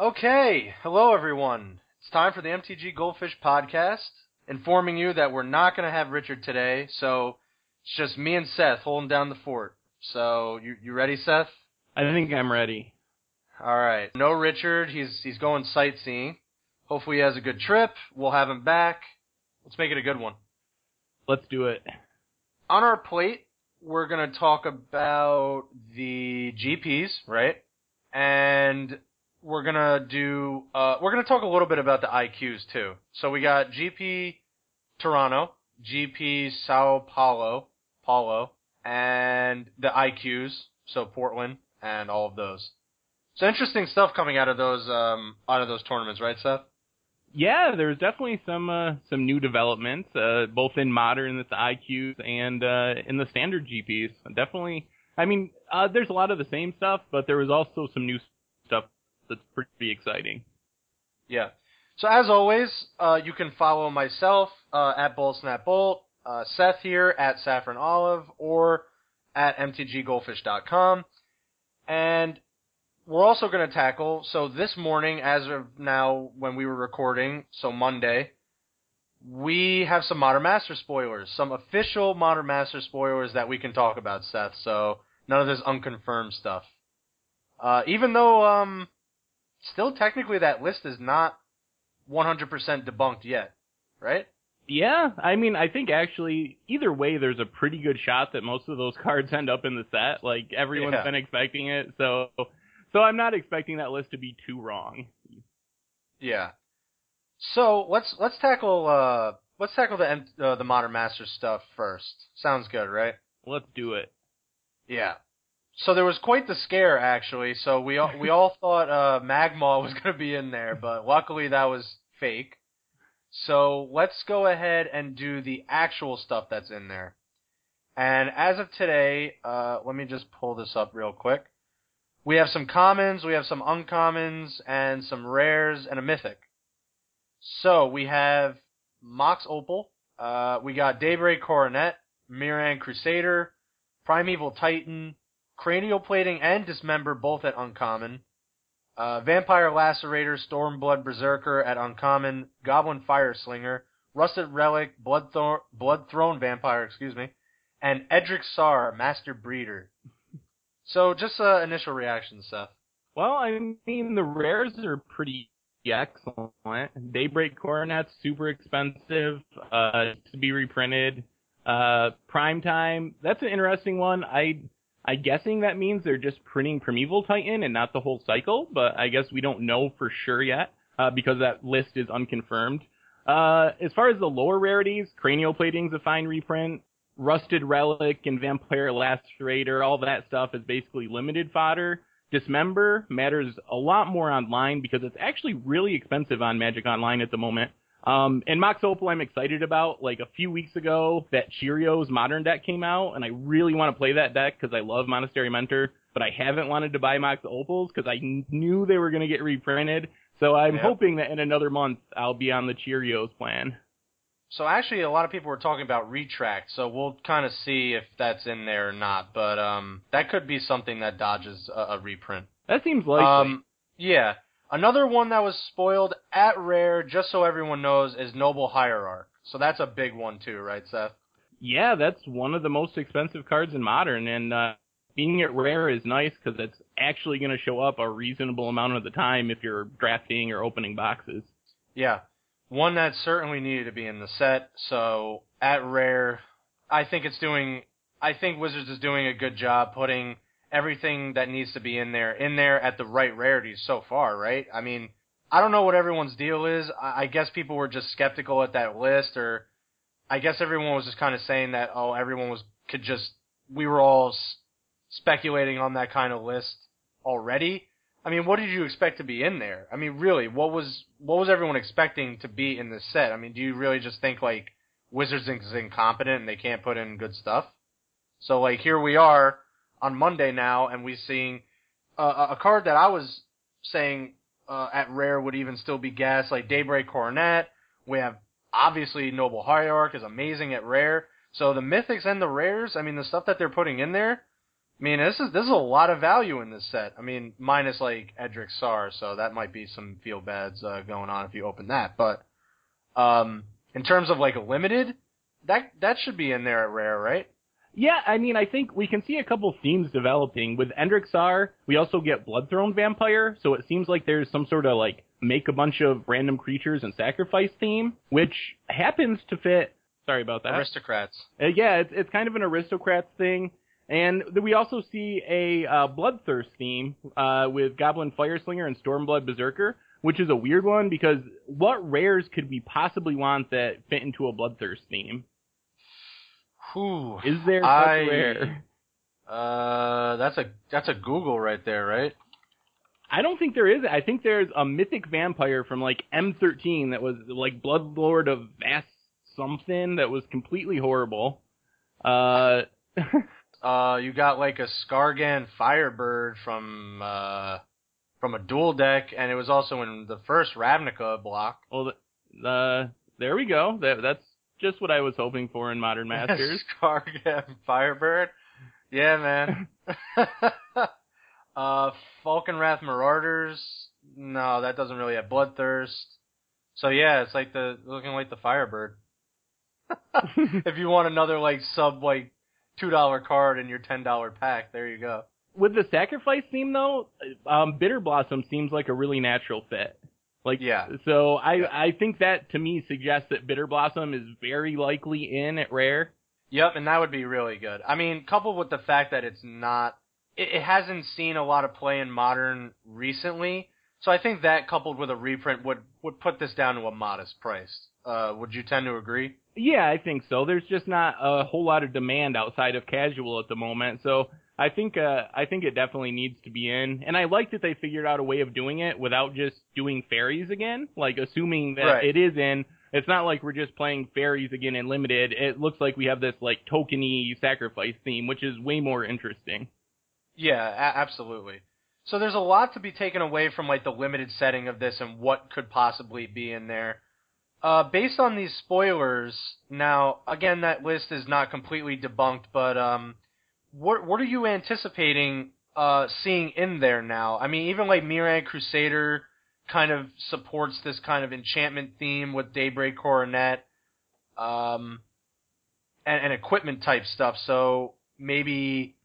Okay, hello everyone. It's time for the MTG Goldfish podcast. Informing you that we're not going to have Richard today, so it's just me and Seth holding down the fort. So you you ready, Seth? I think I'm ready. All right. No Richard. He's he's going sightseeing. Hopefully he has a good trip. We'll have him back. Let's make it a good one. Let's do it. On our plate, we're going to talk about the GPs, right? And we're to do uh we're to talk a little bit about the IQs too. So we got GP Toronto, GP Sao Paulo, Paulo, and the IQs, so Portland and all of those. So interesting stuff coming out of those um out of those tournaments, right, Seth? Yeah, there's definitely some uh, some new developments, uh, both in modern with the IQs and uh, in the standard GPs. Definitely, I mean, uh, there's a lot of the same stuff, but there was also some new that's pretty exciting. Yeah. So as always, uh, you can follow myself uh, at BoltSnapBolt, uh, Seth here at Saffron Olive, or at mtggoldfish.com. And we're also going to tackle, so this morning, as of now, when we were recording, so Monday, we have some Modern Master spoilers, some official Modern Master spoilers that we can talk about, Seth, so none of this unconfirmed stuff. Uh, even though, um, still technically that list is not 100% debunked yet, right? Yeah, I mean, I think actually either way, there's a pretty good shot that most of those cards end up in the set. Like everyone's Yeah. been expecting it, so so I'm not expecting that list to be too wrong. Yeah. So let's let's tackle uh let's tackle the uh, the Modern Master stuff first. Sounds good, right? Let's do it. Yeah. So there was quite the scare actually. So we all, we all thought uh Magma was going to be in there, but luckily that was fake. So let's go ahead and do the actual stuff that's in there. And as of today, uh let me just pull this up real quick. We have some commons, we have some uncommons, and some rares, and a mythic. So we have Mox Opal, uh, we got Daybreak Coronet, Mirran Crusader, Primeval Titan, Cranial Plating and Dismember both at uncommon, uh, Vampire Lacerator, Stormblood Berserker at uncommon, Goblin Fireslinger, Rusted Relic, Bloodthrone Vampire, excuse me, and Endrek Sahr, Master Breeder. So just uh, initial reactions, Seth. Well, I mean, the rares are pretty excellent. Daybreak Coronet's super expensive uh, to be reprinted. Uh, Prime Time, that's an interesting one. I I guessing that means they're just printing Primeval Titan and not the whole cycle, but I guess we don't know for sure yet uh, because that list is unconfirmed. Uh, as far as the lower rarities, Cranial Plating's a fine reprint. Rusted Relic and Vampire Lacerator, all that stuff is basically limited fodder. Dismember matters a lot more online because it's actually really expensive on Magic Online at the moment. Um, and Mox Opal I'm excited about. Like a few weeks ago, that Cheerios modern deck came out, and I really want to play that deck because I love Monastery Mentor, but I haven't wanted to buy Mox Opals because I knew they were going to get reprinted. So I'm Yep. hoping that in another month I'll be on the Cheerios plan. So actually, a lot of people were talking about retract, so we'll kind of see if that's in there or not. But um, that could be something that dodges a, a reprint. That seems likely. Um, yeah. Another one that was spoiled at rare, just so everyone knows, is Noble Hierarch. So that's a big one too, right, Seth? Yeah, that's one of the most expensive cards in Modern, and uh, being at rare is nice because it's actually going to show up a reasonable amount of the time if you're drafting or opening boxes. Yeah. One that certainly needed to be in the set. So at rare, I think it's doing. I think Wizards is doing a good job putting everything that needs to be in there in there at the right rarities so far, right? I mean, I don't know what everyone's deal is. I, I guess people were just skeptical at that list, or I guess everyone was just kind of saying that oh, everyone was could just we were all s- speculating on that kind of list already. I mean, what did you expect to be in there? I mean, really, what was what was everyone expecting to be in this set? I mean, do you really just think like Wizards is incompetent and they can't put in good stuff? So like here we are on Monday now, and we're seeing uh, a card that I was saying uh, at rare would even still be gas, like Daybreak Coronet. We have obviously Noble Hierarch is amazing at rare. So the mythics and the rares, I mean, the stuff that they're putting in there, I mean, this is this is a lot of value in this set. I mean, minus like Endrek Sahr, so that might be some feel bads uh, going on if you open that. But um, in terms of like a limited, that that should be in there at rare, right? Yeah, I mean, I think we can see a couple themes developing. With Endrek Sahr, we also get Bloodthrone Vampire, so it seems like there's some sort of like make a bunch of random creatures and sacrifice theme, which happens to fit. Sorry about that. Aristocrats. Uh, yeah, it's it's kind of an aristocrats thing. And we also see a uh, Bloodthirst theme uh, with Goblin Fireslinger and Stormblood Berserker, which is a weird one because what rares could we possibly want that fit into a Bloodthirst theme? Is there such I-? Uh, that's a that's a Google right there, right? I don't think there is. I think there's a mythic vampire from like M13 that was like Bloodlord of Vast something that was completely horrible. Uh, Uh, you got like a Skarrgan Firebird from uh from a dual deck, and it was also in the first Ravnica block. well, the, uh, there we go. That that's just what I was hoping for in Modern Masters. Skarrgan Firebird. Yeah, man. uh, Falkenrath Marauders. No, that doesn't really have Bloodthirst. So yeah, it's like the looking like the Firebird. if you want another like sub like two dollar card in your ten dollar pack, there you go. With the sacrifice theme though, um, Bitterblossom seems like a really natural fit. Like, Yeah. so I Yeah. I think that to me suggests that Bitterblossom is very likely in at rare. Yep, and that would be really good. I mean, coupled with the fact that it's not, it, it hasn't seen a lot of play in modern recently. So I think that coupled with a reprint would would put this down to a modest price. Uh, would you tend to agree? Yeah, I think so. There's just not a whole lot of demand outside of casual at the moment. So I think uh I think it definitely needs to be in. And I like that they figured out a way of doing it without just doing fairies again, like assuming that Right. it is in. It's not like we're just playing fairies again in limited. It looks like we have this like tokeny sacrifice theme, which is way more interesting. Yeah, a- absolutely. So there's a lot to be taken away from like the limited setting of this and what could possibly be in there. Uh, based on these spoilers, now again that list is not completely debunked, but um, what what are you anticipating uh seeing in there now? I mean, even like Mirran Crusader kind of supports this kind of enchantment theme with Daybreak Coronet, um, and, and equipment type stuff. So maybe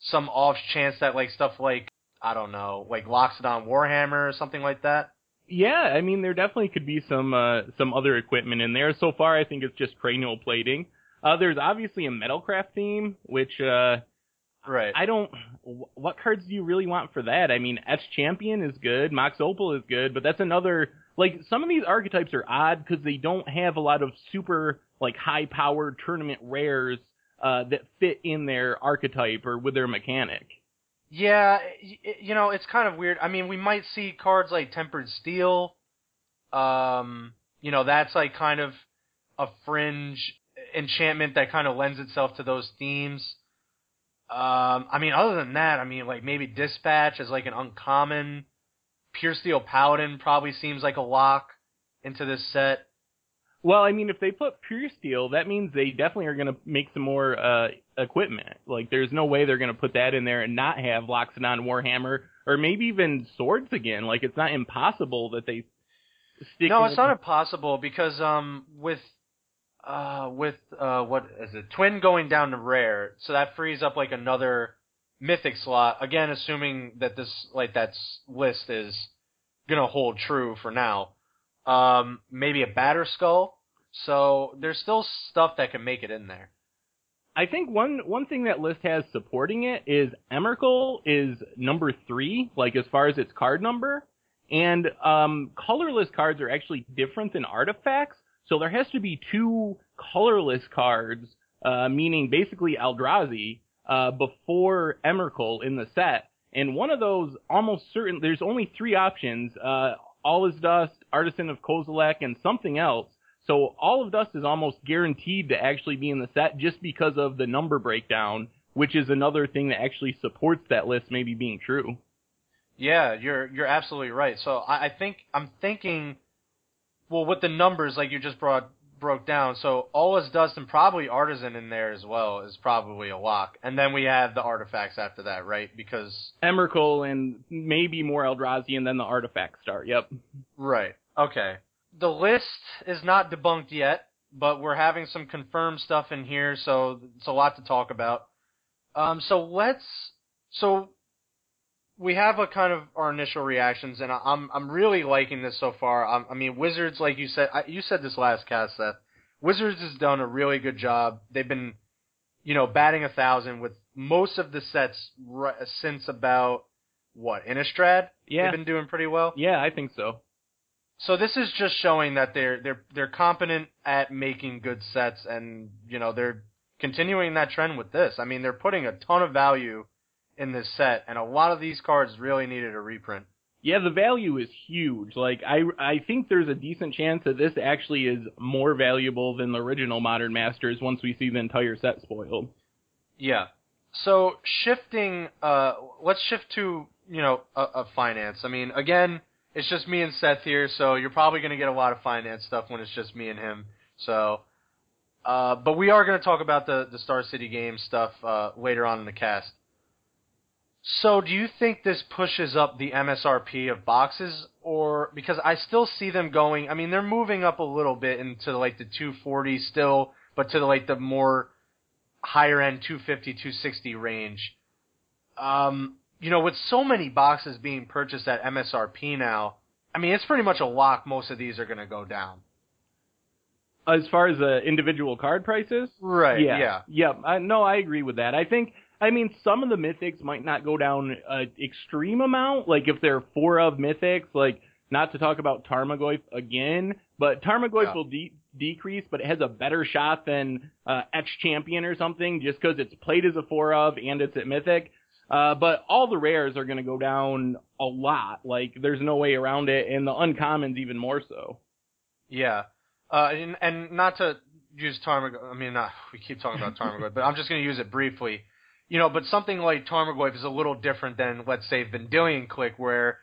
some off chance that like stuff like I don't know, like Loxodon Warhammer or something like that. Yeah, I mean there definitely could be some uh some other equipment in there. So far I think it's just cranial plating. Uh there's obviously a metalcraft theme, which uh Right. I don't. What cards do you really want for that? I mean, Etched Champion is good, Mox Opal is good, but that's another. Like some of these archetypes are odd because they don't have a lot of super like high powered tournament rares uh, that fit in their archetype or with their mechanic. Yeah, you know, it's kind of weird. I mean, we might see cards like Tempered Steel. Um, you know, that's like kind of a fringe enchantment that kind of lends itself to those themes. Um, I mean, other than that, I mean, like maybe Dispatch is like an uncommon. Puresteel Paladin probably seems like a lock into this set. Well, I mean, if they put Pure Steel, that means they definitely are going to make some more uh, equipment. Like, there's no way they're going to put that in there and not have Loxodon Warhammer or maybe even swords again. Like, it's not impossible that they stick. No, it's not impossible because um with uh with uh what is it twin going down to rare, so that frees up like another mythic slot. Again, assuming that this like that list is gonna hold true for now. Um, maybe a Batterskull. So there's still stuff that can make it in there. I think one one thing that list has supporting it is Emrakul is number three, like as far as its card number, and um, colorless cards are actually different than artifacts. So there has to be two colorless cards, uh, meaning basically Eldrazi, uh, before Emrakul in the set. And one of those almost certain, there's only three options, uh, All is Dust, Artisan of Kozilek, and something else. So All is Dust is almost guaranteed to actually be in the set just because of the number breakdown, which is another thing that actually supports that list maybe being true. Yeah, you're you're absolutely right. So I, I think I'm thinking, well, with the numbers like you just brought broke down. So All is Dust and probably Artisan in there as well is probably a lock. And then we have the artifacts after that, right? Because Emrakul and maybe more Eldrazi and then the artifacts start. Yep. right. Okay. The list is not debunked yet, but we're having some confirmed stuff in here, so it's a lot to talk about. Um, so let's so we have a kind of our initial reactions, and I'm I'm really liking this so far. I'm, I mean, Wizards, like you said, I, you said this last cast, Seth. Wizards has done a really good job. They've been, you know, batting a thousand with most of the sets right, since about what Innistrad. Yeah. They've been doing pretty well. Yeah, I think so. So this is just showing that they're they're they're competent at making good sets, and you know they're continuing that trend with this. I mean, they're putting a ton of value in this set, and a lot of these cards really needed a reprint. Yeah, the value is huge. Like I I think there's a decent chance that this actually is more valuable than the original Modern Masters once we see the entire set spoiled. Yeah. So shifting, uh, let's shift to you know a, a finance. I mean, again, it's just me and Seth here, so you're probably going to get a lot of finance stuff when it's just me and him. So, uh, but we are going to talk about the the Star City Games stuff uh, later on in the cast. So, do you think this pushes up the MSRP of boxes, or because I still see them going? I mean, they're moving up a little bit into like the 240 still, but to the, like the more higher end 250, 260 range. Um, you know, with so many boxes being purchased at MSRP now, I mean, it's pretty much a lock. Most of these are going to go down. As far as the individual card prices, Right. yeah, Yeah. yeah. I, no, I agree with that. I think. I mean, some of the mythics might not go down an extreme amount. Like if they're four of mythics, like not to talk about Tarmogoyf again, but Tarmogoyf Yeah. will de- decrease, but it has a better shot than uh, Etched Champion or something, just because it's played as a four of and it's at mythic. Uh, but all the rares are going to go down a lot. Like there's no way around it, and the uncommons even more so. Yeah. Uh, and, and not to use Tarmogoyf, I mean, not, we keep talking about Tarmogoyf, but I'm just going to use it briefly. You know, but something like Tarmogoyf is a little different than, let's say, Vendilion Clique, where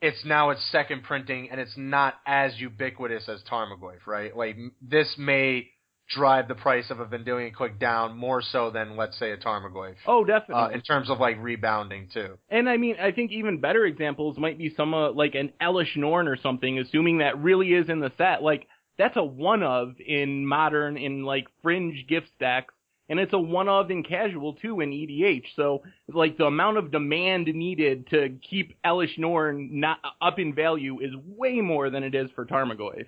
it's now its second printing and it's not as ubiquitous as Tarmogoyf, right? Like, this may drive the price of a Vendilion Clique down more so than, let's say, a Tarmogoyf. Oh, definitely. Uh, in terms of like rebounding too. And I mean, I think even better examples might be some uh, like an Elesh Norn or something, assuming that really is in the set. Like that's a one of in modern in like fringe gift stacks, and it's a one of in casual too in EDH. So like the amount of demand needed to keep Elesh Norn not up in value is way more than it is for Tarmogoyf.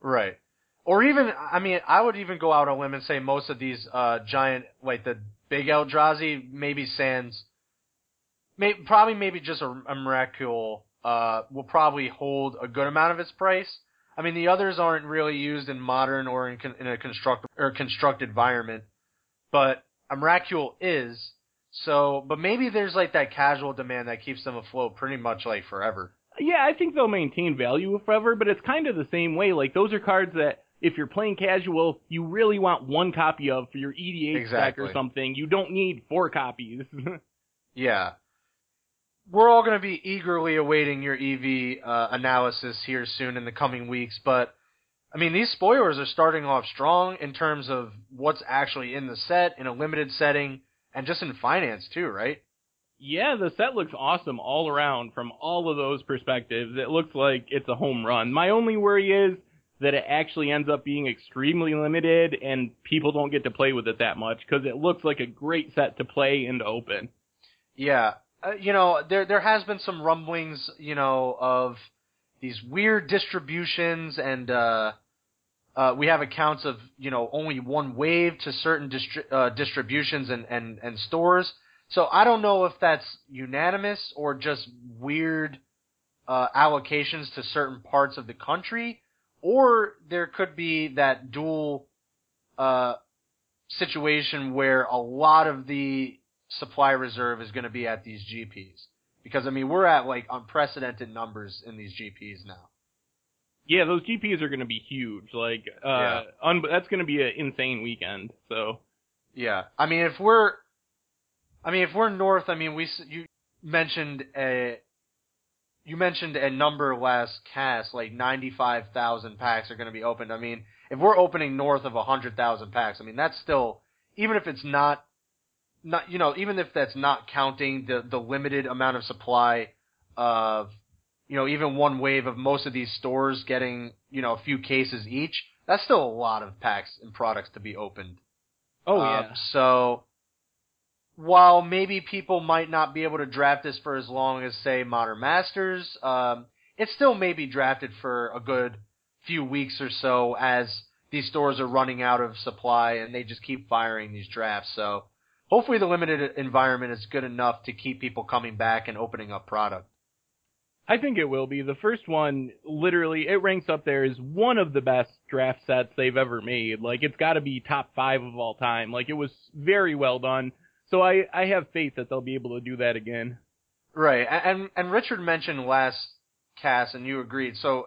Right. Or even, I mean, I would even go out on a limb and say most of these uh, giant, like the big Eldrazi, maybe Sans, may, probably maybe just a, a Emrakul, uh, will probably hold a good amount of its price. I mean, the others aren't really used in modern or in, con- in a construct or construct environment, but a Emrakul is. So, but maybe there's like that casual demand that keeps them afloat pretty much like forever. Yeah, I think they'll maintain value forever, but it's kind of the same way. Like those are cards that if you're playing casual, you really want one copy of for your EDH deck or something. You don't need four copies. Yeah. We're all going to be eagerly awaiting your EV uh, analysis here soon in the coming weeks, but I mean, these spoilers are starting off strong in terms of what's actually in the set, in a limited setting, and just in finance too, right? yeah, the set looks awesome all around from all of those perspectives. It looks like it's a home run. My only worry is that it actually ends up being extremely limited and people don't get to play with it that much because it looks like a great set to play and to open. Yeah. Uh, you know, there there has been some rumblings, you know, of these weird distributions and uh uh we have accounts of, you know, only one wave to certain distri- uh, distributions and, and and stores. So I don't know if that's unanimous or just weird uh allocations to certain parts of the country or there could be that dual uh situation where a lot of the supply reserve is going to be at these GPs. Because I mean, we're at like unprecedented numbers in these GPs now. Yeah, those GPs are going to be huge. Like, uh, Yeah. un- that's going to be an insane weekend. So, Yeah, I mean, if we're, I mean, if we're north, I mean, we you mentioned a, you mentioned a number last cast, like ninety five thousand packs are going to be opened. I mean, if we're opening north of a hundred thousand packs, I mean that's still even if it's not not you know even if that's not counting the the limited amount of supply of you know even one wave of most of these stores getting you know a few cases each. That's still a lot of packs and products to be opened. Oh Uh, yeah. So while maybe people might not be able to draft this for as long as say Modern Masters, um, it still may be drafted for a good few weeks or so as these stores are running out of supply and they just keep firing these drafts. So hopefully the limited environment is good enough to keep people coming back and opening up product. I think it will be. The first one, literally, it ranks up there as one of the best draft sets they've ever made. Like, it's gotta be top five of all time. Like, it was very well done. So I, I have faith that they'll be able to do that again. Right, and and Richard mentioned last cast, and you agreed. So,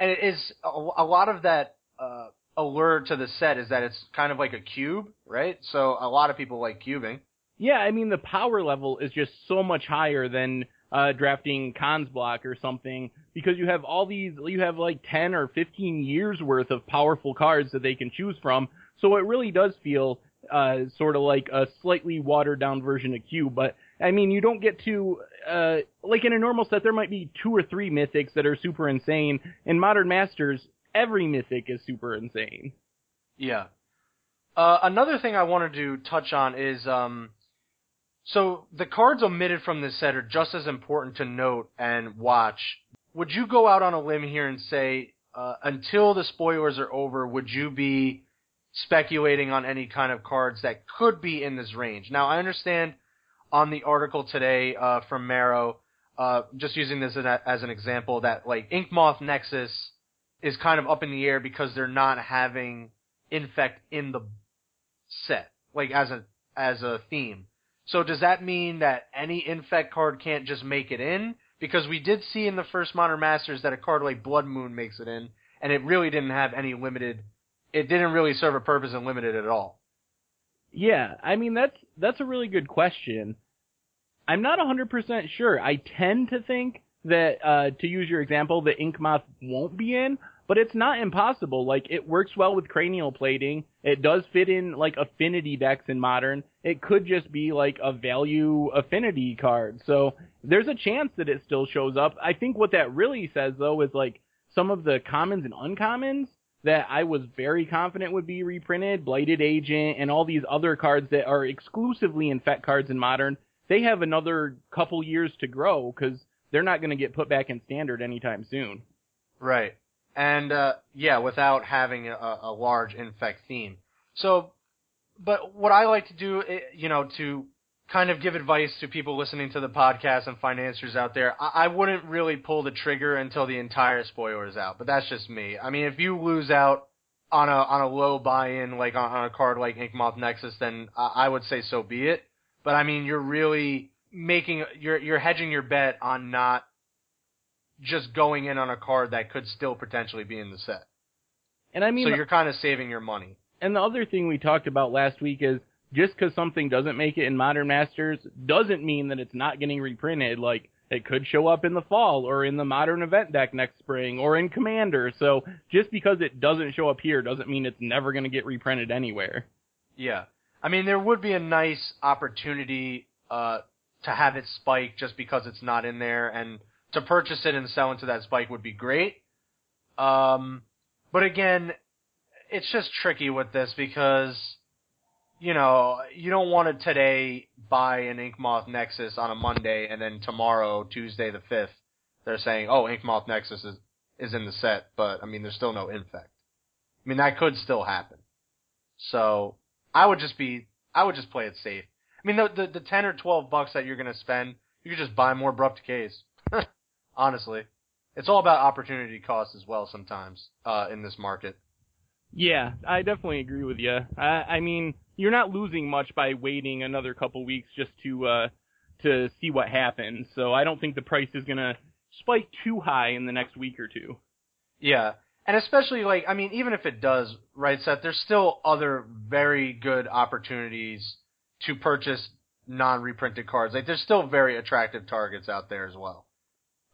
and it is a, a lot of that uh, allure to the set is that it's kind of like a cube, right? So a lot of people like cubing. Yeah, I mean, the power level is just so much higher than uh, drafting Khans block or something because you have all these, you have like 10 or 15 years worth of powerful cards that they can choose from. So it really does feel uh, sort of like a slightly watered down version of Cube. But I mean, you don't get to, uh, like in a normal set, there might be two or three mythics that are super insane. In Modern Masters, every mythic is super insane. Yeah. Uh, another thing I wanted to touch on is um, so the cards omitted from this set are just as important to note and watch. Would you go out on a limb here and say uh, until the spoilers are over, would you be speculating on any kind of cards that could be in this range? Now I understand on the article today uh, from Marrow, uh, just using this as, a, as an example, that like Inkmoth Nexus is kind of up in the air because they're not having infect in the set, like as a as a theme. So does that mean that any infect card can't just make it in? Because we did see in the first Modern Masters that a card like Blood Moon makes it in, and it really didn't have any limited. It didn't really serve a purpose in limited at all. Yeah, I mean that's that's a really good question. I'm not 100% sure. I tend to think that uh to use your example, the Inkmoth won't be in, but it's not impossible. Like it works well with cranial plating. It does fit in like affinity decks in modern. It could just be like a value affinity card. So there's a chance that it still shows up. I think what that really says though is like some of the commons and uncommons that I was very confident would be reprinted, Blighted Agent, and all these other cards that are exclusively infect cards in Modern, they have another couple years to grow because they're not going to get put back in Standard anytime soon. Right. And uh, yeah, without having a, a large infect theme. So, but what I like to do, eh, you know, to kind of give advice to people listening to the podcast and financiers out there, I, I wouldn't really pull the trigger until the entire spoiler is out. But that's just me. I mean, if you lose out on a on a low buy-in, like on, on a card like Inkmoth Nexus, then I, I would say so be it. But I mean, you're really making you're you're hedging your bet on not just going in on a card that could still potentially be in the set. And I mean, so you're kind of saving your money. and the other thing we talked about last week is just because something doesn't make it in Modern Masters doesn't mean that it's not getting reprinted. Like it could show up in the fall or in the Modern Event deck next spring or in Commander. So just because it doesn't show up here doesn't mean it's never going to get reprinted anywhere. Yeah. I mean, there would be a nice opportunity uh, to have it spike just because it's not in there, and to purchase it and sell into that spike would be great. Um, but again, it's just tricky with this because, you know, you don't want to today buy an Inkmoth Nexus on a Monday and then tomorrow, Tuesday the 5th, they're saying, oh, Inkmoth Nexus is, is in the set, but I mean, there's still no infect. I mean, that could still happen. So, I would just be, I would just play it safe. I mean, the, the, the 10 or 12 bucks that you're gonna spend, you could just buy more abrupt decays. Honestly. It's all about opportunity cost as well sometimes, uh, in this market. Yeah, I definitely agree with you. I, I mean, you're not losing much by waiting another couple weeks just to uh to see what happens. So I don't think the price is gonna spike too high in the next week or two. Yeah. And especially like, I mean, even if it does, right, Seth, there's still other very good opportunities to purchase non-reprinted cards. Like, there's still very attractive targets out there as well.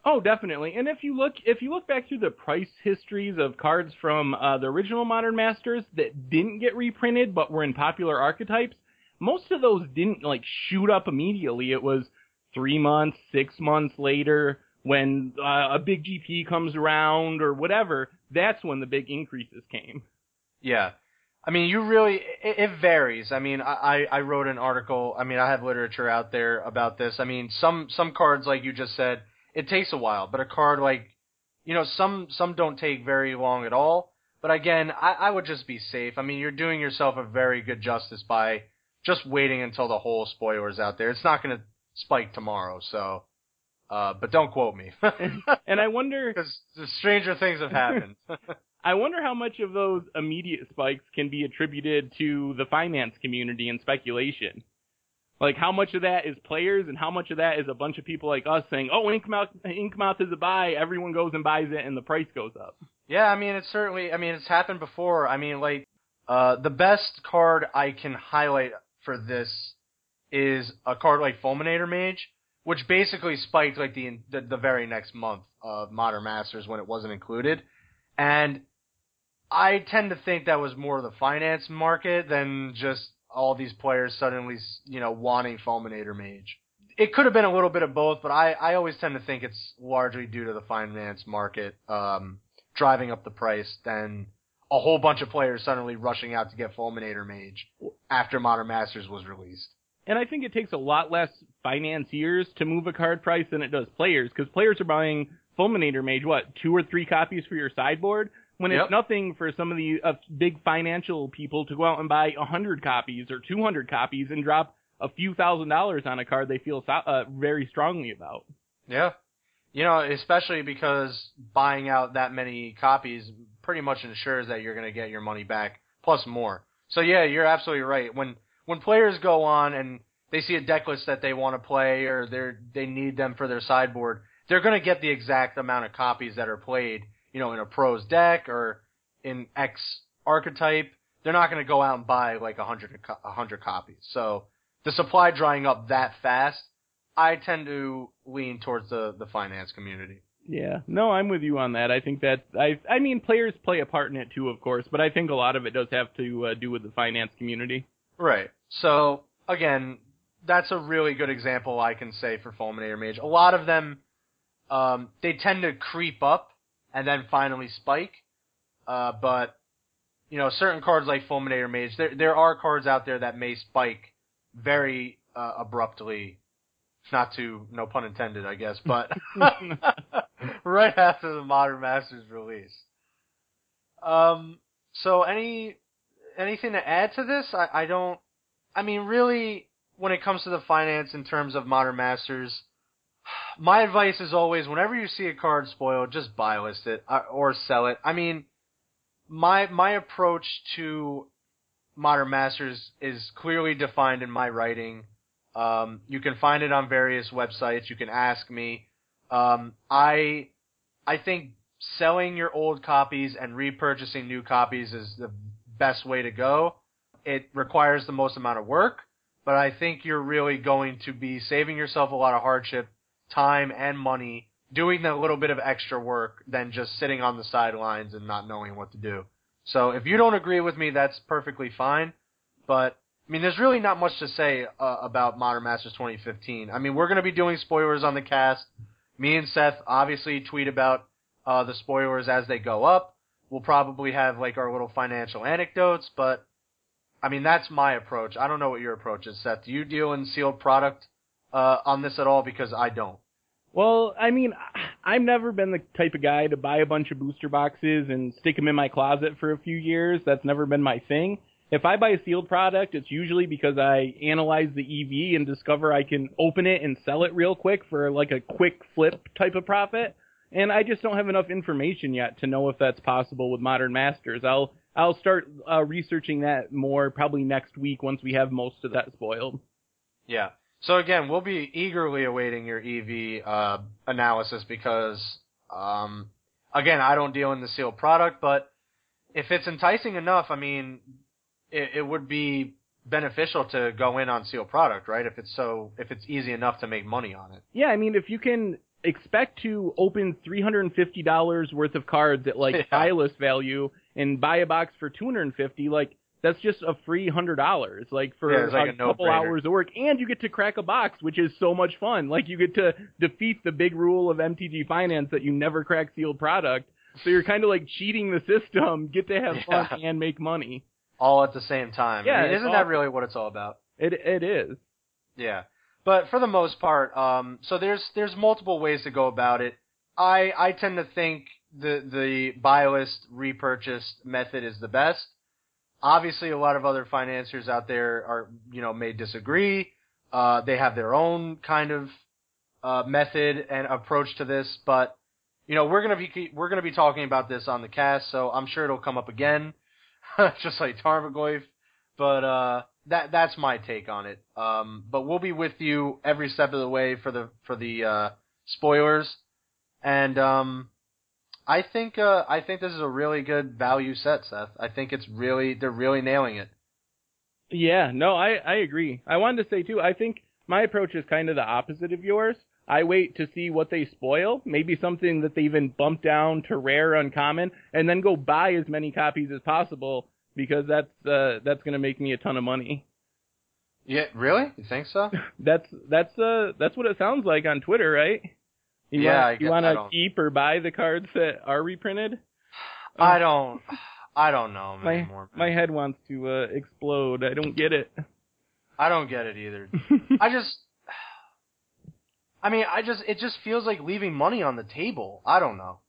Oh, definitely. And if you look if you look back through the price histories of cards from uh, the original Modern Masters that didn't get reprinted but were in popular archetypes, most of those didn't like shoot up immediately. It was three months, six months later when uh, a big GP comes around or whatever. That's when the big increases came. Yeah. I mean, you really, it, it varies. I mean, I, I wrote an article, I mean, I have literature out there about this. I mean, some, some cards, like you just said, it takes a while, but a card like, you know, some, some don't take very long at all. But again, I, I would just be safe. I mean, you're doing yourself a very good justice by just waiting until the whole spoiler is out there. It's not going to spike tomorrow, so, uh, but don't quote me. and I wonder, because stranger things have happened. I wonder how much of those immediate spikes can be attributed to the finance community and speculation. Like how much of that is players and how much of that is a bunch of people like us saying, "Oh, Inkmoth, Inkmoth is a buy." Everyone goes and buys it, and the price goes up. Yeah, I mean it's certainly. I mean it's happened before. I mean like uh, the best card I can highlight for this is a card like Fulminator Mage, which basically spiked like the, the the very next month of Modern Masters when it wasn't included, and I tend to think that was more the finance market than just all these players suddenly, you know, wanting Fulminator Mage. It could have been a little bit of both, but I, I always tend to think it's largely due to the finance market um, driving up the price than a whole bunch of players suddenly rushing out to get Fulminator Mage after Modern Masters was released. And I think it takes a lot less financiers to move a card price than it does players, because players are buying Fulminator Mage, what, two or three copies for your sideboard? When Yep. it's nothing for some of the uh, big financial people to go out and buy a hundred copies or two hundred copies and drop a few thousand dollars on a card they feel so, uh, very strongly about. Yeah. You know, especially because buying out that many copies pretty much ensures that you're going to get your money back plus more. So yeah, you're absolutely right. When when players go on and they see a deck list that they want to play or they they need them for their sideboard, they're going to get the exact amount of copies that are played, you know, in a pros deck or in X archetype. They're not going to go out and buy like a hundred a hundred copies. So the supply drying up that fast, I tend to lean towards the the finance community. Yeah, no, I'm with you on that. I think that I, I mean, players play a part in it too, of course, but I think a lot of it does have to uh, do with the finance community. Right. So again, that's a really good example I can say for Fulminator Mage. A lot of them, um, they tend to creep up and then finally spike. Uh, but you know, certain cards like Fulminator Mage, there there are cards out there that may spike very uh, abruptly. Not to, no pun intended, I guess, but right after the Modern Masters release. Um, so any anything to add to this? I, I don't. I mean, really, when it comes to the finance in terms of Modern Masters, my advice is always whenever you see a card spoiled, just buy list it uh, or sell it. I mean, my my approach to Modern Masters is clearly defined in my writing. Um, you can find it on various websites. You can ask me. Um, I I think selling your old copies and repurchasing new copies is the best way to go. It requires the most amount of work, but I think you're really going to be saving yourself a lot of hardship, time, and money doing that little bit of extra work than just sitting on the sidelines and not knowing what to do. So if you don't agree with me, that's perfectly fine. But I mean, there's really not much to say uh, about Modern Masters 2015. I mean, we're going to be doing spoilers on the cast. Me and Seth obviously tweet about uh, the spoilers as they go up. We'll probably have like our little financial anecdotes, but I mean that's my approach. I don't know what your approach is, Seth. Do you deal in sealed product uh, on this at all? Because I don't. Well, I mean, I've never been the type of guy to buy a bunch of booster boxes and stick them in my closet for a few years. That's never been my thing. If I buy a sealed product, it's usually because I analyze the EV and discover I can open it and sell it real quick for like a quick flip type of profit. And I just don't have enough information yet to know if that's possible with Modern Masters. I'll I'll start uh, researching that more probably next week once we have most of that spoiled. Yeah. So again, we'll be eagerly awaiting your EV uh, analysis because, um, again, I don't deal in the sealed product, but if it's enticing enough, I mean, it, it would be beneficial to go in on sealed product, right? If it's so, if it's easy enough to make money on it. Yeah, I mean, if you can, expect to open $350 worth of cards at like Yeah. buy list value and buy a box for 250 like that's just a free hundred dollars, like for Yeah, like a, a couple no-brainer. hours of work, and you get to crack a box, which is so much fun. Like you get to defeat the big rule of MTG Finance that you never crack sealed product. So you're kind of like cheating the system, get to have fun and make money. all at the same time. Yeah, I mean, isn't that really what it's all about? It it is. Yeah, but for the most part, um, so there's there's multiple ways to go about it. I I tend to think the the buy list repurchase method is the best. Obviously, a lot of other financiers out there are you know may disagree. Uh, they have their own kind of uh, method and approach to this, but you know we're gonna be we're gonna be talking about this on the cast, so I'm sure it'll come up again, just like Tarmogoyf. But uh, that that's my take on it. Um, but we'll be with you every step of the way for the for the uh, spoilers, and um, I think uh, I think this is a really good value set, Seth. I think it's really they're really nailing it. Yeah, no, I, I agree. I wanted to say too, I think my approach is kind of the opposite of yours. I wait to see what they spoil, maybe something that they even bump down to rare uncommon, and then go buy as many copies as possible because that's uh, that's gonna make me a ton of money. Yeah, really? You think so? That's that's uh that's what it sounds like on Twitter, right? You Yeah, wanna, I you want to keep or buy the cards that are reprinted? I don't. I don't know My anymore. my head wants to uh, explode. I don't get it. I don't get it either. I just. I mean, I just it just feels like leaving money on the table. I don't know.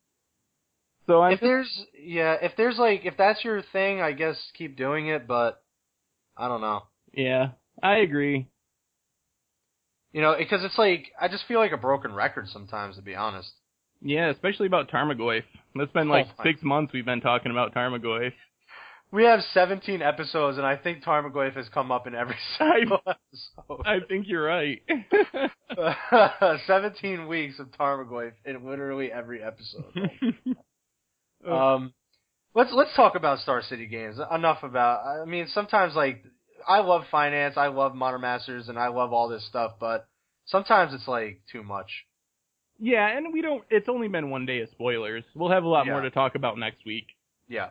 so I'm if there's yeah, if there's like if that's your thing, I guess keep doing it. But I don't know. yeah, I agree. You know, because it's like I just feel like a broken record sometimes, to be honest. Yeah, especially about Tarmogoyf. It's been Oh like my- six months we've been talking about Tarmogoyf. We have 17 episodes, and I think Tarmogoyf has come up in every single episode. I think you're right. 17 weeks of Tarmogoyf in literally every episode. Uh, Um, let's let's talk about Star City games. Enough about. I mean, sometimes like I love finance, I love Modern Masters, and I love all this stuff, but sometimes it's like too much. yeah, and we don't. It's only been one day of spoilers. We'll have a lot more to talk about next week. Yeah.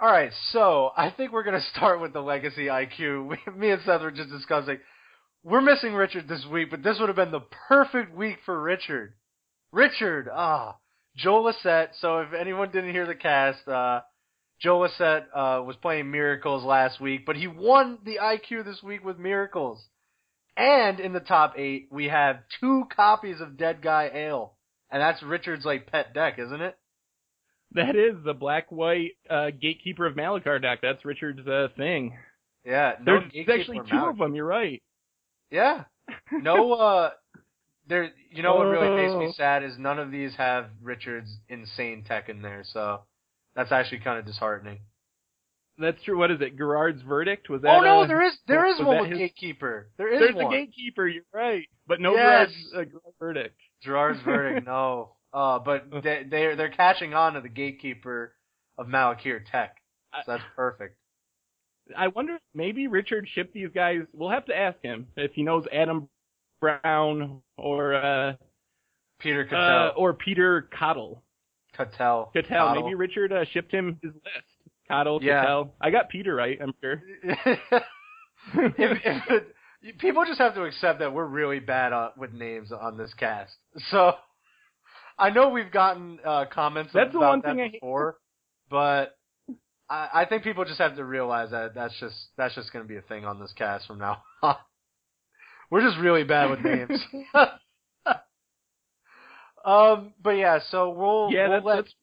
All right, so I think we're gonna start with the legacy IQ. We, me and Seth were just discussing. We're missing Richard this week, but this would have been the perfect week for Richard. Richard, ah, Joel Lossett. So if anyone didn't hear the cast, uh, Joe Lossett uh, was playing Miracles last week, but he won the IQ this week with Miracles. And in the top eight, we have two copies of Dead Guy Ale, and that's Richard's like pet deck, isn't it? That is the black white uh, gatekeeper of Malakir deck. That's Richard's uh, thing. Yeah, no There's actually two Malak- of them. You're right. Yeah, no. Uh, there. You know what really makes me Oh. sad is none of these have Richard's insane tech in there, so that's actually kind of disheartening. That's true. What is it? Gerrard's verdict was that? oh no, uh, there is there is one with his- Gatekeeper. There is There's one. a gatekeeper. You're right, but no Yes. Gerrard's uh, Gerrard's verdict. Gerrard's verdict, no. Uh, but they they're they're catching on to the Gatekeeper of Malakir tech, so that's perfect. I wonder maybe Richard shipped these guys. We'll have to ask him if he knows Adam Brown or uh, Peter uh or Peter Cottle. Cattell. Cattell. Cottle. Maybe Richard uh, shipped him his list. Cottle, Yeah. Cattell. I got Peter right. I'm sure. if, if it, people just have to accept that we're really bad on, with names on this cast. So I know we've gotten uh, comments That's the one that thing I hate. before, but I, I think people just have to realize that that's just that's just going to be a thing on this cast from now on. We're just really bad with names. um, but yeah, so we'll yeah, we'll that's, let that's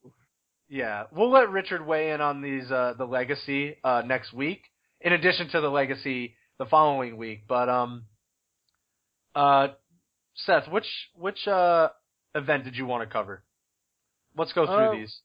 yeah, we'll let Richard weigh in on these uh the legacy uh next week. In addition to the legacy the following week, but um uh Seth, which which uh event did you want to cover? Let's go through Uh, these.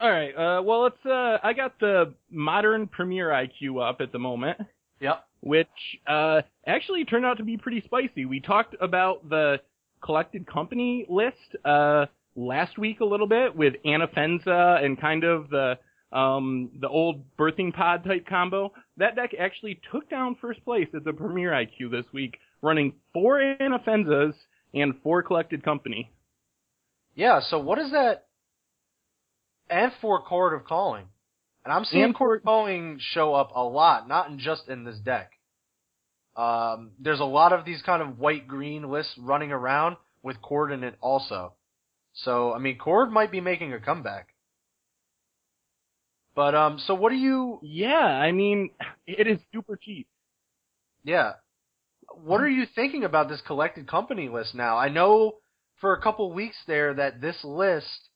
all right. Uh, well, it's uh, I got the modern Premier IQ up at the moment. Yep. which uh, actually turned out to be pretty spicy. We talked about the collected company list uh, last week a little bit with Anafenza and kind of the um, the old birthing pod type combo. That deck actually took down first place at the Premier IQ this week, running four Anafenzas and four collected company. Yeah, so what is that? And for Chord of Calling. And I'm seeing And Chord of Calling show up a lot, not in just in this deck. Um, there's a lot of these kind of white-green lists running around with Chord in it also. So, I mean, Chord might be making a comeback. But, um, so what do you, Yeah, I mean, it is super cheap. yeah, what are you thinking about this collected company list now? I know for a couple weeks there that this list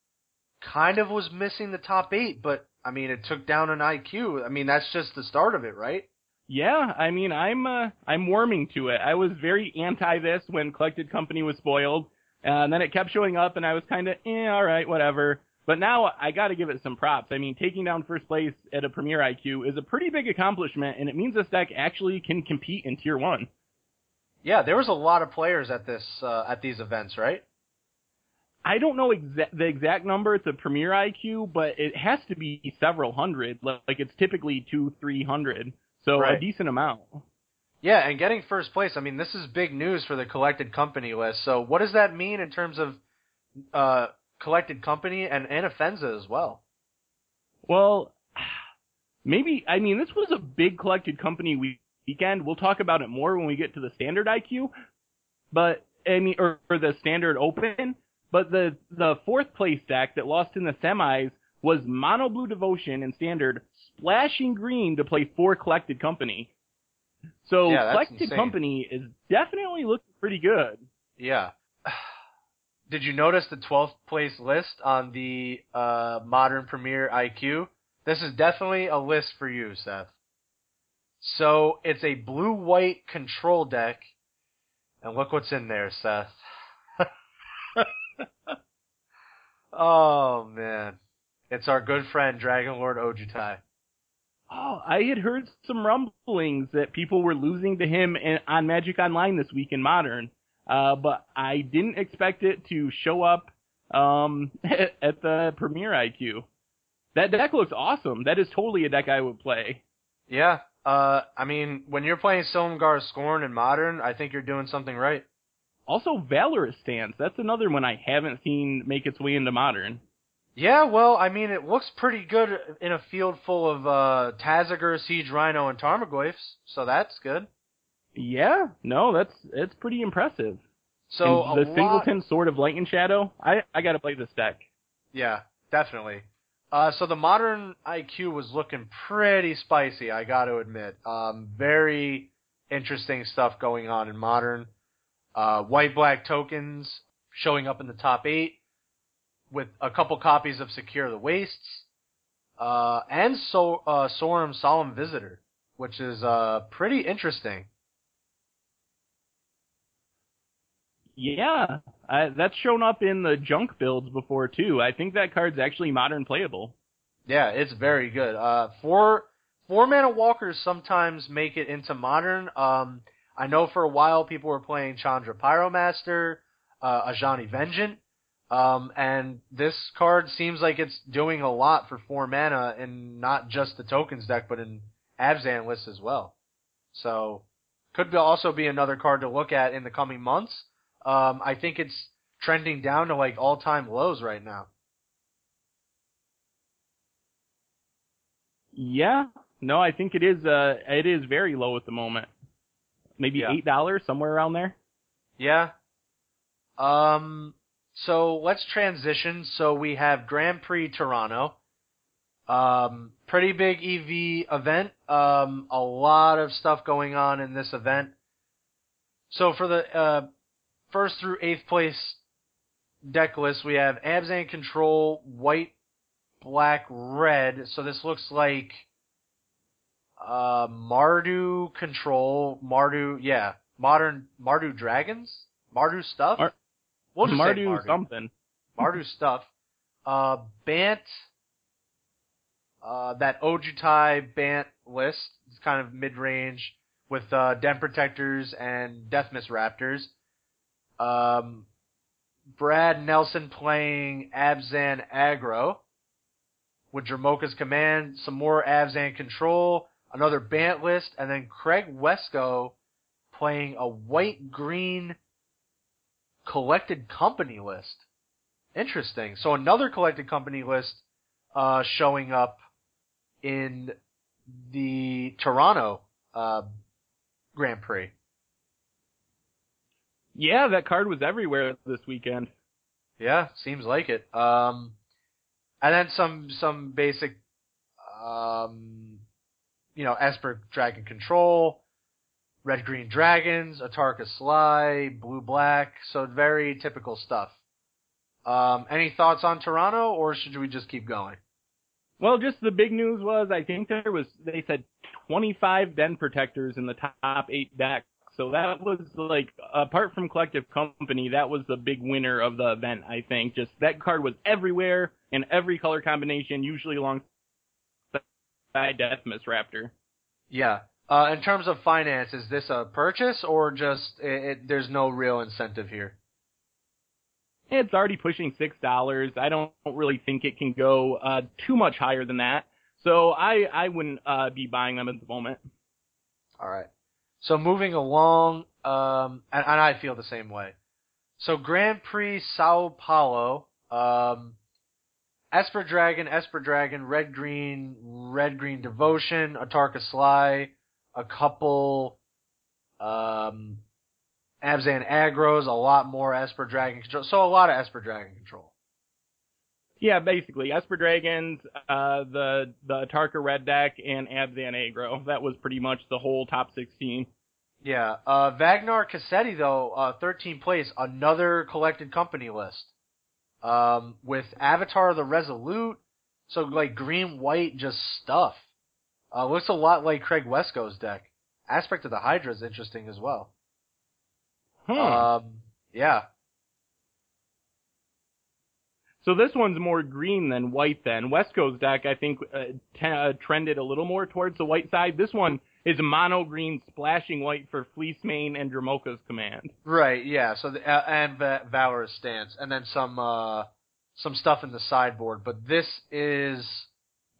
kind of was missing the top eight, but I mean, it took down an IQ. I mean, that's just the start of it, right? Yeah, I mean, I'm uh, I'm warming to it. I was very anti this when Collected Company was spoiled, and then it kept showing up, and I was kind of, eh, all right, whatever. But now I got to give it some props. I mean, taking down first place at a Premier IQ is a pretty big accomplishment, and it means this deck actually can compete in Tier One. Yeah, there was a lot of players at this uh, at these events, right? I don't know exa- the exact number. It's a Premier IQ, but it has to be several hundred. Like like it's typically two, three hundred. So Right. a decent amount. Yeah, and getting first place. I mean, this is big news for the collected company list. So, what does that mean in terms of uh, collected company and Offenza as well? Well, maybe, I mean, this was a big collected company week- weekend. We'll talk about it more when we get to the standard IQ, but, I mean, or, or the standard open, but the, the fourth place deck that lost in the semis was Mono Blue Devotion and standard, splashing green to play four collected company. So Yeah, collected insane. company is definitely looking pretty good. Yeah. Did you notice the 12th place list on the uh, Modern Premier IQ? This is definitely a list for you, Seth. So it's a blue-white control deck, and look what's in there, Seth. oh man, it's our good friend Dragonlord Ojutai. Oh, I had heard some rumblings that people were losing to him in, on Magic Online this week in Modern, uh, but I didn't expect it to show up um, at the Premier IQ. That deck looks awesome. That is totally a deck I would play. Yeah, uh, I mean, when you're playing Silumgar Scorn in Modern, I think you're doing something right. Also, Valorous Stance. That's another one I haven't seen make its way into Modern. Yeah, well, I mean, it looks pretty good in a field full of uh, Tasigur, Siege Rhino, and Tarmogoyfs, so that's good. Yeah, no, that's it's pretty impressive. So and the lot- Singleton Sword of Light and Shadow. I I gotta play this deck. yeah, definitely. Uh, so the modern IQ was looking pretty spicy, I got to admit. Um, very interesting stuff going on in modern. Uh, white black tokens showing up in the top eight with a couple copies of Secure the Wastes, uh, and so uh, Sorin Solemn Visitor, which is uh, pretty interesting. Yeah, I, that's shown up in the junk builds before too. I think that card's actually modern playable. Yeah, it's very good. Uh, four four mana walkers sometimes make it into modern. Um, I know for a while people were playing Chandra Pyromaster, uh, Ajani Vengeant, um, and this card seems like it's doing a lot for four mana in not just the tokens deck, but in Abzan lists as well. So could be also be another card to look at in the coming months. Um, I think it's trending down to like all time lows right now. Yeah, no, I think it is. Uh, it is very low at the moment. Maybe Yeah. eight dollars somewhere around there. Yeah. Um. So let's transition. So we have Grand Prix Toronto. Um, pretty big EV event. Um, a lot of stuff going on in this event. So for the uh, first through eighth place deck list, we have Abzan Control, White, Black, Red. So this looks like uh, Mardu Control, Mardu, yeah, modern Mardu Dragons, Mardu stuff. Mar- we'll just Mardu Mardu. something. Mardu stuff. Uh, Bant, uh, that Ojutai Bant list it's kind of mid-range with, uh, Den Protectors and Deathmist Raptors. Um, Brad Nelson playing Abzan Aggro with Dromoka's Command, some more Abzan Control, another Bant list, and then Craig Wescoe playing a white-green collected company list. Interesting. So another collected company list uh, showing up in the Toronto uh, Grand Prix. Yeah, that card was everywhere this weekend. Yeah, seems like it. Um, and then some some basic, um, you know, Esper Dragon Control, Red Green Dragons, Atarka Sly, Blue Black, so very typical stuff. Um, any thoughts on Toronto, or should we just keep going? Well, just the big news was I think there was they said 25 den protectors in the top eight decks. So that was like apart from collective company, that was the big winner of the event. I think just that card was everywhere in every color combination, usually alongside Deathmist Raptor. Yeah. Uh, in terms of finance, is this a purchase or just it, it, there's no real incentive here? It's already pushing six dollars. I don't really think it can go uh, too much higher than that. So I I wouldn't uh, be buying them at the moment. All right. So moving along, um, and, and I feel the same way. So Grand Prix Sao Paulo, um, Esper Dragon, Esper Dragon, Red Green, Red Green Devotion, Atarka Sly, a couple, um, Abzan Agros, a lot more Esper Dragon control. So a lot of Esper Dragon control. Yeah, basically Esper Dragons, uh, the the Atarka Red deck, and Abzan Agro. That was pretty much the whole top 16. Yeah, uh, Vagnar Cassetti though, uh, 13th place, another collected company list. Um, with Avatar the Resolute, so like green white just stuff. Uh, looks a lot like Craig Wescoe's deck. Aspect of the Hydra is interesting as well. Hmm. Um, yeah. So this one's more green than white then. Wesco's deck, I think, uh, t- uh, trended a little more towards the white side. This one is mono green splashing white for Fleecemane and Dromoka's command. Right, yeah. So the, uh, and Va- Valor's stance, and then some uh, some stuff in the sideboard. But this is,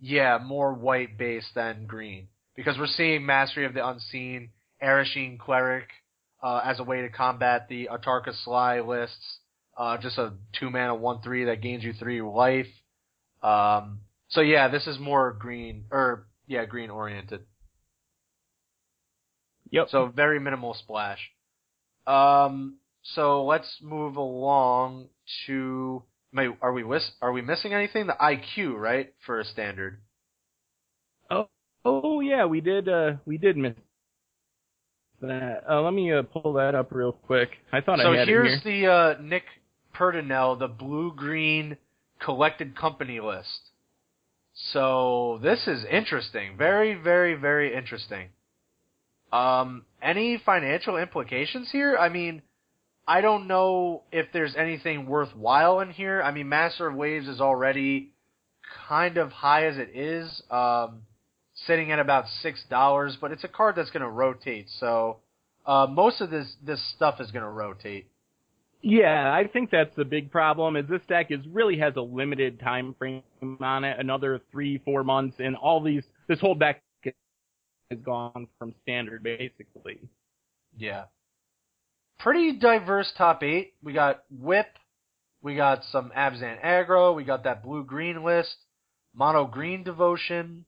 yeah, more white base than green because we're seeing Mastery of the Unseen, Arashin Cleric uh, as a way to combat the Atarka Sly lists. Uh, just a two mana one three that gains you three life. Um, so yeah, this is more green or yeah, green oriented. Yep. So very minimal splash. Um, so let's move along to. Wait, are we wis- are we missing anything? The IQ, right, for a standard. Oh, oh yeah, we did. Uh, we did miss that. Uh, let me uh, pull that up real quick. I thought so I had here's it here. the uh, Nick Perdinell, the blue green collected company list. So this is interesting. Very, very, very interesting. Um, any financial implications here? I mean, I don't know if there's anything worthwhile in here. I mean, Master of Waves is already kind of high as it is, um, sitting at about six dollars, but it's a card that's going to rotate. So uh, most of this this stuff is going to rotate. Yeah, I think that's the big problem. Is this deck is really has a limited time frame on it, another three, four months, and all these this whole deck is gone from standard basically. Yeah. Pretty diverse top eight. We got Whip, we got some Abzan aggro, we got that blue green list, mono green devotion,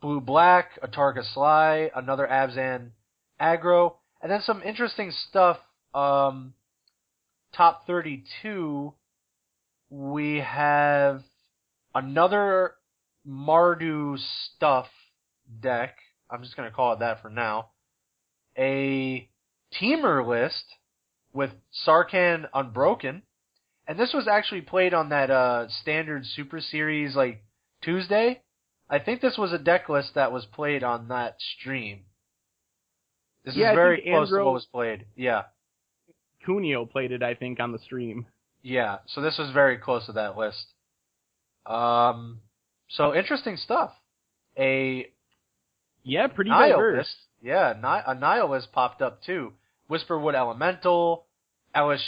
blue black, Atarka Sly, another Abzan aggro, and then some interesting stuff. Um, top 32, we have another Mardu stuff deck. I'm just going to call it that for now. A Temur list with Sarkhan Unbroken. And this was actually played on that uh, standard Super Series like Tuesday. I think this was a deck list that was played on that stream. This Yeah, is very close to what was played. Yeah. Cuneo played it, I think, on the stream. Yeah, so this was very close to that list. Um, so interesting stuff. A Yeah, pretty nihilist, diverse. yeah, ni- a nihilist popped up too. Whisperwood Elemental, Elish,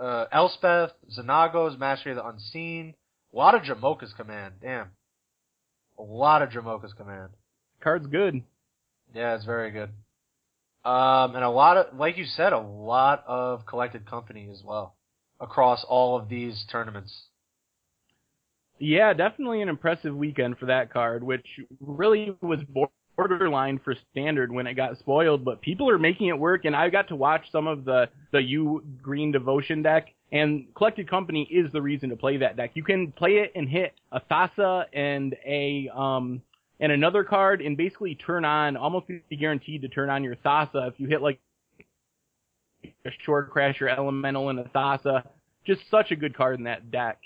uh, Elspeth, Xenagos, Mastery of the Unseen. A lot of Dromoka's Command. Damn, a lot of Dromoka's Command. Card's good. Yeah, it's very good. Um, and a lot of, like you said, a lot of collected company as well. across all of these tournaments. Yeah, definitely an impressive weekend for that card, which really was borderline for standard when it got spoiled, but people are making it work, and I got to watch some of the, the U Green Devotion deck, and Collected Company is the reason to play that deck. You can play it and hit a Thassa and a, um, and another card and basically turn on, almost be guaranteed to turn on your Thassa if you hit like a Shorecrasher Elemental and a Thassa. Just such a good card in that deck.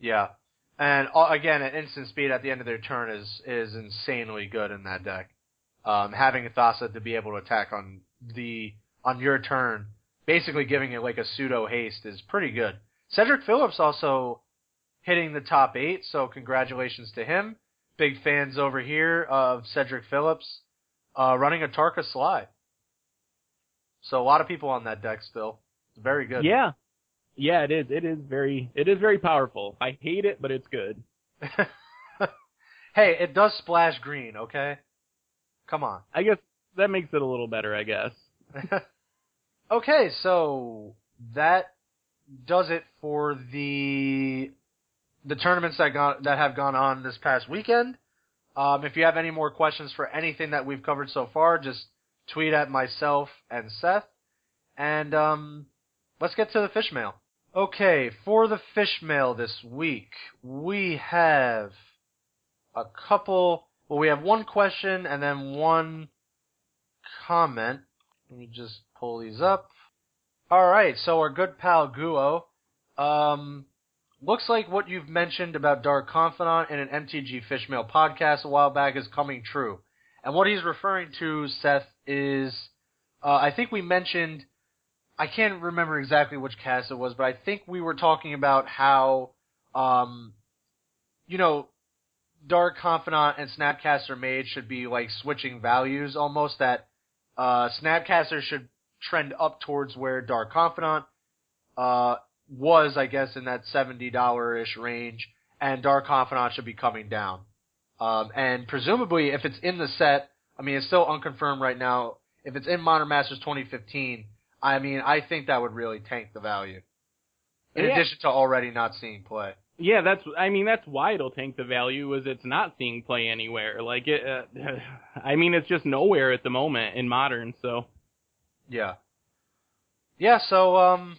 Yeah. And uh, again, an instant speed at the end of their turn is is insanely good in that deck. Um, having a Thassa to be able to attack on the on your turn, basically giving it like a pseudo haste, is pretty good. Cedric Phillips also hitting the top eight, so congratulations to him. Big fans over here of Cedric Phillips uh, running Atarka Sly. So a lot of people on that deck still. Very good. Yeah, yeah, it is. It is very. It is very powerful. I hate it, but it's good. hey, it does splash green. Okay, come on. I guess that makes it a little better. I guess. okay, so that does it for the the tournaments that got that have gone on this past weekend. Um, if you have any more questions for anything that we've covered so far, just tweet at myself and Seth. And um, let's get to the fish mail. Okay, for the fish mail this week, we have a couple. Well, we have one question and then one comment. Let me just pull these up. All right, so our good pal Guo, um, looks like what you've mentioned about Dark Confidant in an MTG Fishmail podcast a while back is coming true. And what he's referring to, Seth, is uh, I think we mentioned I can't remember exactly which cast it was, but I think we were talking about how, um, you know, Dark Confidant and Snapcaster Mage should be like switching values almost. That uh, Snapcaster should trend up towards where Dark Confidant uh, was, I guess, in that seventy dollar ish range, and Dark Confidant should be coming down. Um, and presumably, if it's in the set, I mean, it's still unconfirmed right now. If it's in Modern Masters 2015 I mean, I think that would really tank the value. In Yeah. addition to already not seeing play. Yeah, that's. I mean, that's why it'll tank the value is it's not seeing play anywhere. Like it. Uh, I mean, it's just nowhere at the moment in modern. So Yeah. Yeah, so um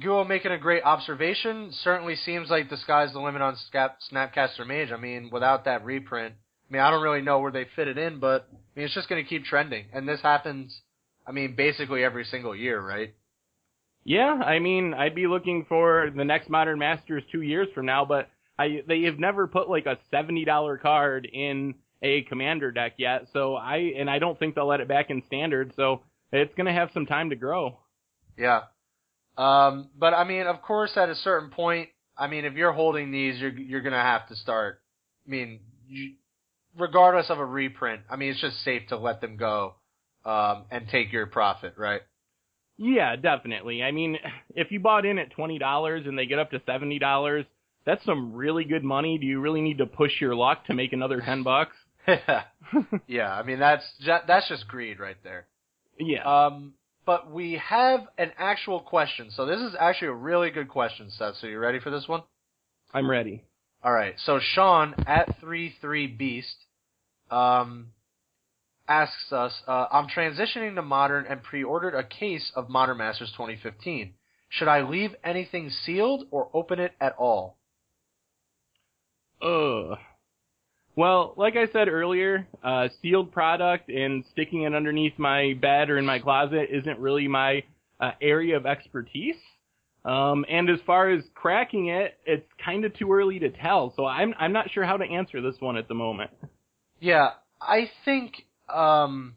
Guo making a great observation. Certainly seems like the sky's the limit on Snapcaster Mage. I mean, without that reprint, I mean, I don't really know where they fit it in, but I mean, it's just going to keep trending. And this happens, I mean, basically every single year, right? yeah, I mean, I'd be looking for the next Modern Masters two years from now, but I they have never put like a seventy dollar card in a commander deck yet. So I and I don't think they'll let it back in standard. So it's gonna have some time to grow. Yeah. Um, but I mean, of course, at a certain point, I mean, if you're holding these, you're you're gonna have to start. I mean, you, regardless of a reprint, I mean, it's just safe to let them go um, and take your profit, right? Yeah, definitely. I mean, if you bought in at twenty dollars and they get up to seventy dollars, that's some really good money. Do you really need to push your luck to make another ten bucks? yeah, yeah, I mean that's that's just greed right there. yeah. Um, but we have an actual question. So this is actually a really good question, Seth. So you ready for this one? I'm ready. All right. So Sean at three three beast um, asks us, uh, "I'm transitioning to modern and pre-ordered a case of Modern Masters 2015. Should I leave anything sealed or open it at all?" Ugh. Well, like I said earlier, uh, sealed product and sticking it underneath my bed or in my closet isn't really my uh, area of expertise. Um, and as far as cracking it, it's kind of too early to tell. So I'm I'm not sure how to answer this one at the moment. Yeah, I think um,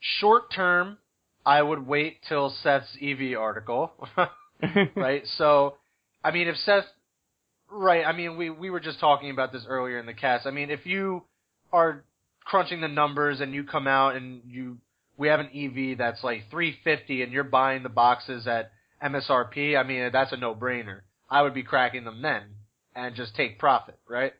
short term, I would wait till Seth's EV article, right? So, I mean, if Seth, right? I mean, we we were just talking about this earlier in the cast. I mean, if you are crunching the numbers and you come out and you we have an EV that's like 350 and you're buying the boxes at MSRP, I mean, that's a no-brainer. I would be cracking them then and just take profit, right?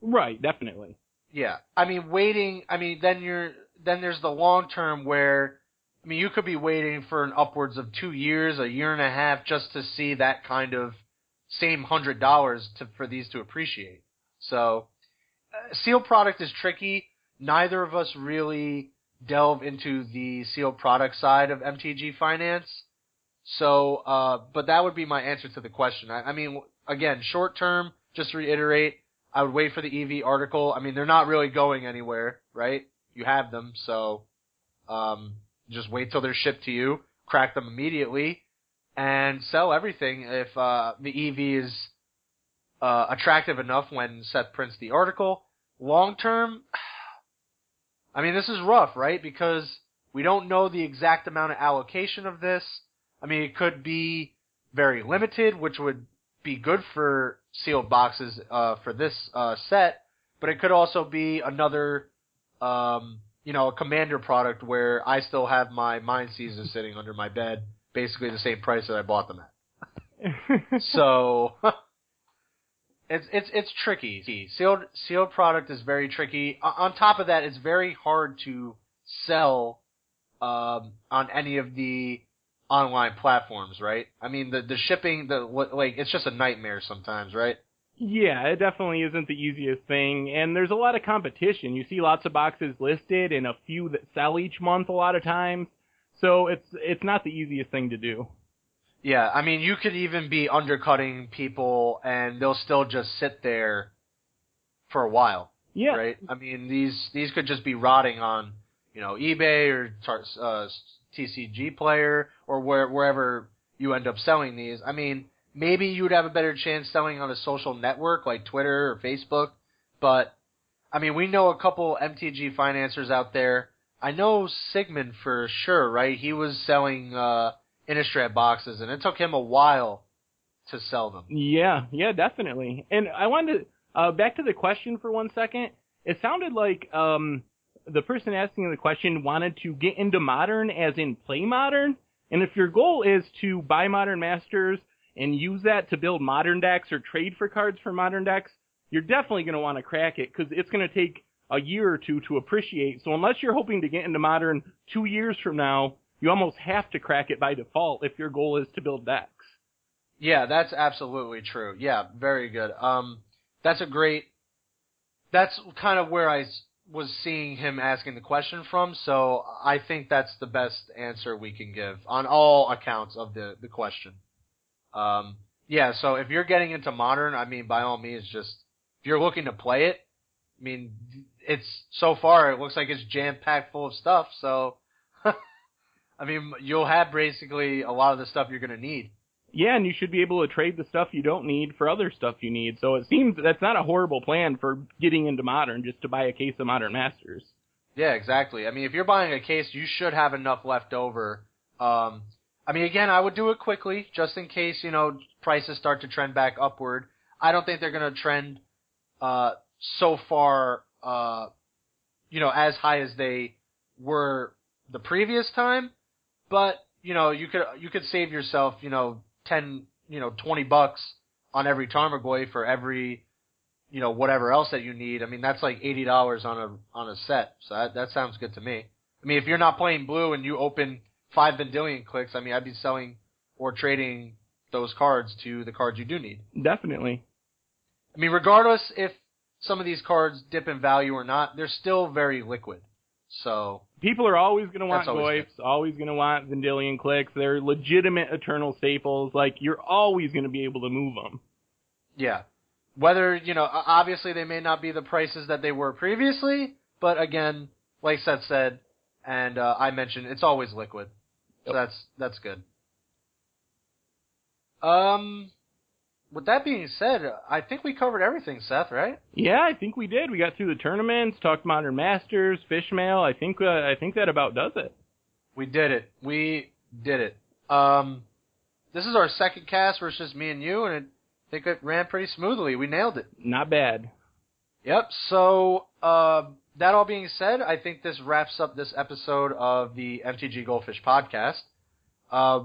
right, definitely. Yeah. I mean, waiting, I mean, then you're, then there's the long term where I mean, you could be waiting for an upwards of two years, a year and a half, just to see that kind of same hundred dollars to for these to appreciate. So, uh, sealed product is tricky. Neither of us really delve into the seal product side of MTG finance. So, uh, but that would be my answer to the question. I, I mean, again, short term, just reiterate, I would wait for the EV article. I mean, they're not really going anywhere, right? You have them, so um, just wait till they're shipped to you, crack them immediately, and sell everything if uh, the EV is uh, attractive enough when Seth prints the article. Long term, I mean, this is rough, right? Because we don't know the exact amount of allocation of this. I mean, it could be very limited, which would be good for sealed boxes uh, for this uh, set, but it could also be another, um, you know, a commander product where I still have my Mind Seize sitting under my bed, basically the same price that I bought them at. so it's it's it's tricky. Sealed sealed product is very tricky. On top of that, it's very hard to sell um, on any of the online platforms, right? I mean, the the shipping, the like, it's just a nightmare sometimes, right? Yeah, it definitely isn't the easiest thing, and there's a lot of competition. You see lots of boxes listed, and a few that sell each month a lot of times. So it's it's not the easiest thing to do. Yeah, I mean, you could even be undercutting people, and they'll still just sit there for a while. Yeah. Right. I mean, these these could just be rotting on, you know, eBay or uh, TCG player or where, wherever you end up selling these. I mean, maybe you would have a better chance selling on a social network like Twitter or Facebook, but I mean, we know a couple MTG financiers out there. I know Sigmund for sure, right? He was selling uh Innistrad boxes and it took him a while to sell them. Yeah, yeah, definitely. And I wanted to uh back to the question for one second. It sounded like um the person asking the question wanted to get into modern as in play modern. And if your goal is to buy modern masters and use that to build modern decks or trade for cards for modern decks, you're definitely going to want to crack it because it's going to take a year or two to appreciate. So unless you're hoping to get into modern two years from now, you almost have to crack it by default if your goal is to build decks. Yeah, that's absolutely true. Yeah, very good. Um, that's a great. That's kind of where I was seeing him asking the question from, so I think that's the best answer we can give on all accounts of the the question. Um, yeah, so if you're getting into modern, I mean, by all means, just if you're looking to play it, I mean, it's so far it looks like it's jam packed full of stuff. So, I mean, you'll have basically a lot of the stuff you're gonna need. Yeah, and you should be able to trade the stuff you don't need for other stuff you need. So it seems that's not a horrible plan for getting into modern, just to buy a case of modern masters. Yeah, exactly. I mean, if you're buying a case, you should have enough left over. Um, I mean, again, I would do it quickly, just in case you know prices start to trend back upward. I don't think they're going to trend uh, so far, uh, you know, as high as they were the previous time. But you know, you could you could save yourself, you know, ten, you know, twenty bucks on every Tarmogoyf for every, you know, whatever else that you need. I mean, that's like eighty dollars on a on a set. So that that sounds good to me. I mean, if you're not playing blue and you open five Vendilion Cliques, I mean, I'd be selling or trading those cards to the cards you do need. Definitely. I mean, regardless if some of these cards dip in value or not, they're still very liquid. So people are always going to want always Goyfs, always going to want Vendilion cliques. They're legitimate eternal staples. Like you're always going to be able to move them. Yeah. Whether you know, obviously they may not be the prices that they were previously, but again, like Seth said, and uh, I mentioned, it's always liquid. So that's that's good. Um, with that being said, I think we covered everything, Seth. Right? Yeah, I think we did. We got through the tournaments, talked Modern Masters, Fishmail. I think uh, I think that about does it. We did it. We did it. Um, this is our second cast where it's just me and you, and it, I think it ran pretty smoothly. We nailed it. Not bad. Yep. So, uh, that all being said, I think this wraps up this episode of the MTG Goldfish podcast. Uh,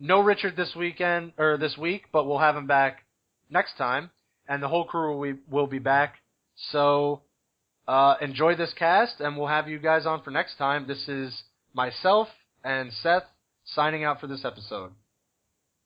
no Richard this weekend or this week, but we'll have him back next time, and the whole crew will be, will be back. So uh, enjoy this cast, and we'll have you guys on for next time. This is myself and Seth signing out for this episode.